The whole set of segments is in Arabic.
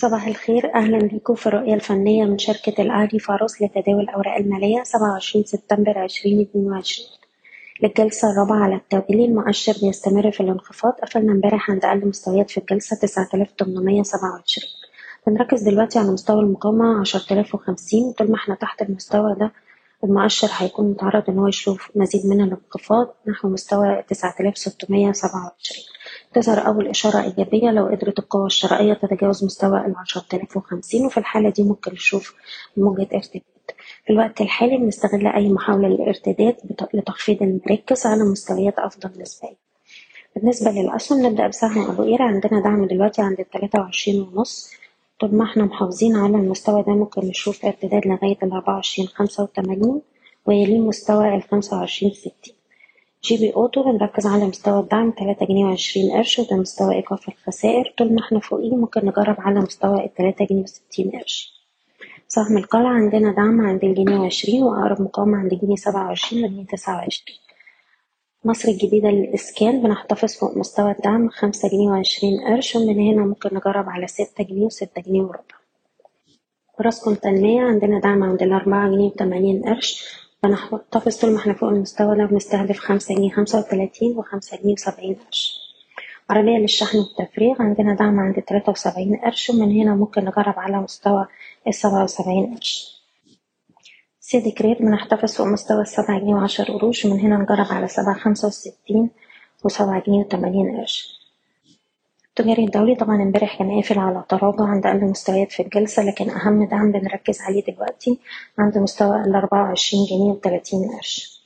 صباح الخير. أهلا بيكم في الرؤية الفنية من شركة الأهلي فاروس لتداول الأوراق المالية 27 سبتمبر 2022 للجلسة الرابعة على التوالي المؤشر بيستمر في الانخفاض. قفلنا امبارح عند أقل مستويات في الجلسة 9827 بنركز دلوقتي على مستوى المقاومة 10050 طول ما إحنا تحت المستوى ده المؤشر هيكون متعرض إن هو يشوف مزيد من الانخفاض. نحو مستوى 9627 تظهر أول إشارة إيجابية لو قدرت القوة الشرائية تتجاوز مستوى آلاف وخمسين وفي الحالة دي ممكن نشوف موجة ارتداد. في الوقت الحالي بنستغل أي محاولة للارتداد لتخفيض المركز على مستويات أفضل نسبيا. بالنسبة للأسهم نبدأ بسهم أبو قير. عندنا دعم دلوقتي عند التلاتة وعشرين ونص. طول ما إحنا محافظين على المستوى ده ممكن نشوف ارتداد لغاية الأربعة وعشرين خمسة وتمانين ويليه مستوى الخمسة وعشرين ستين. جي بي أوتو بنركز على مستوى الدعم تلاتة جنيه وعشرين قرش وده مستوى إيقاف الخسائر. طول ما إحنا فوقيه ممكن نجرب على مستوى التلاتة جنيه وستين قرش. سهم القلعة عندنا دعم عند الجنيه وعشرين وأقرب مقاومة عند الجنيه سبعة وعشرين وجنيه تسعة وعشرين. مصر الجديدة للإسكان بنحتفظ فوق مستوى الدعم خمسة جنيه وعشرين قرش ومن هنا ممكن نجرب على ستة جنيه وستة جنيه وربع. راسكم تنمية عندنا دعم عند الأربعة جنيه وتمانين قرش. بنحتفظ طول ما إحنا فوق المستوى ده بنستهدف خمسة جنيه خمسة وتلاتين وخمسة جنيه وسبعين قرش. عربية للشحن والتفريغ عندنا دعم عند تلاتة وسبعين قرش ومن هنا ممكن نجرب على مستوى السبعة وسبعين قرش. سيدي كرير بنحتفظ فوق مستوى السبعة جنيه وعشر قروش ومن هنا نجرب على سبعة خمسة وستين وسبعة جنيه وتمانين قرش. التجاري الدولي طبعا امبارح كان قافل على تراجع عند أقل مستويات في الجلسة لكن أهم دعم بنركز عليه دلوقتي عند مستوى الأربعة وعشرين جنيه وتلاتين قرش.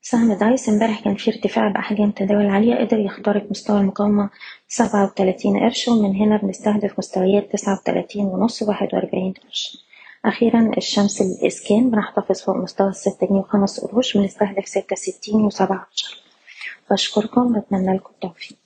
سهم دايس امبارح كان فيه ارتفاع بأحجام تداول عالية قدر يخترق مستوى المقاومة سبعة وتلاتين قرش ومن هنا بنستهدف مستويات تسعة وتلاتين ونص وواحد وأربعين قرش. أخيرا الشمس الإسكان بنحتفظ فوق مستوى الستة جنيه وخمس قروش بنستهدف ستة ستين وسبعة عشر. بشكركم بتمنى لكم التوفيق.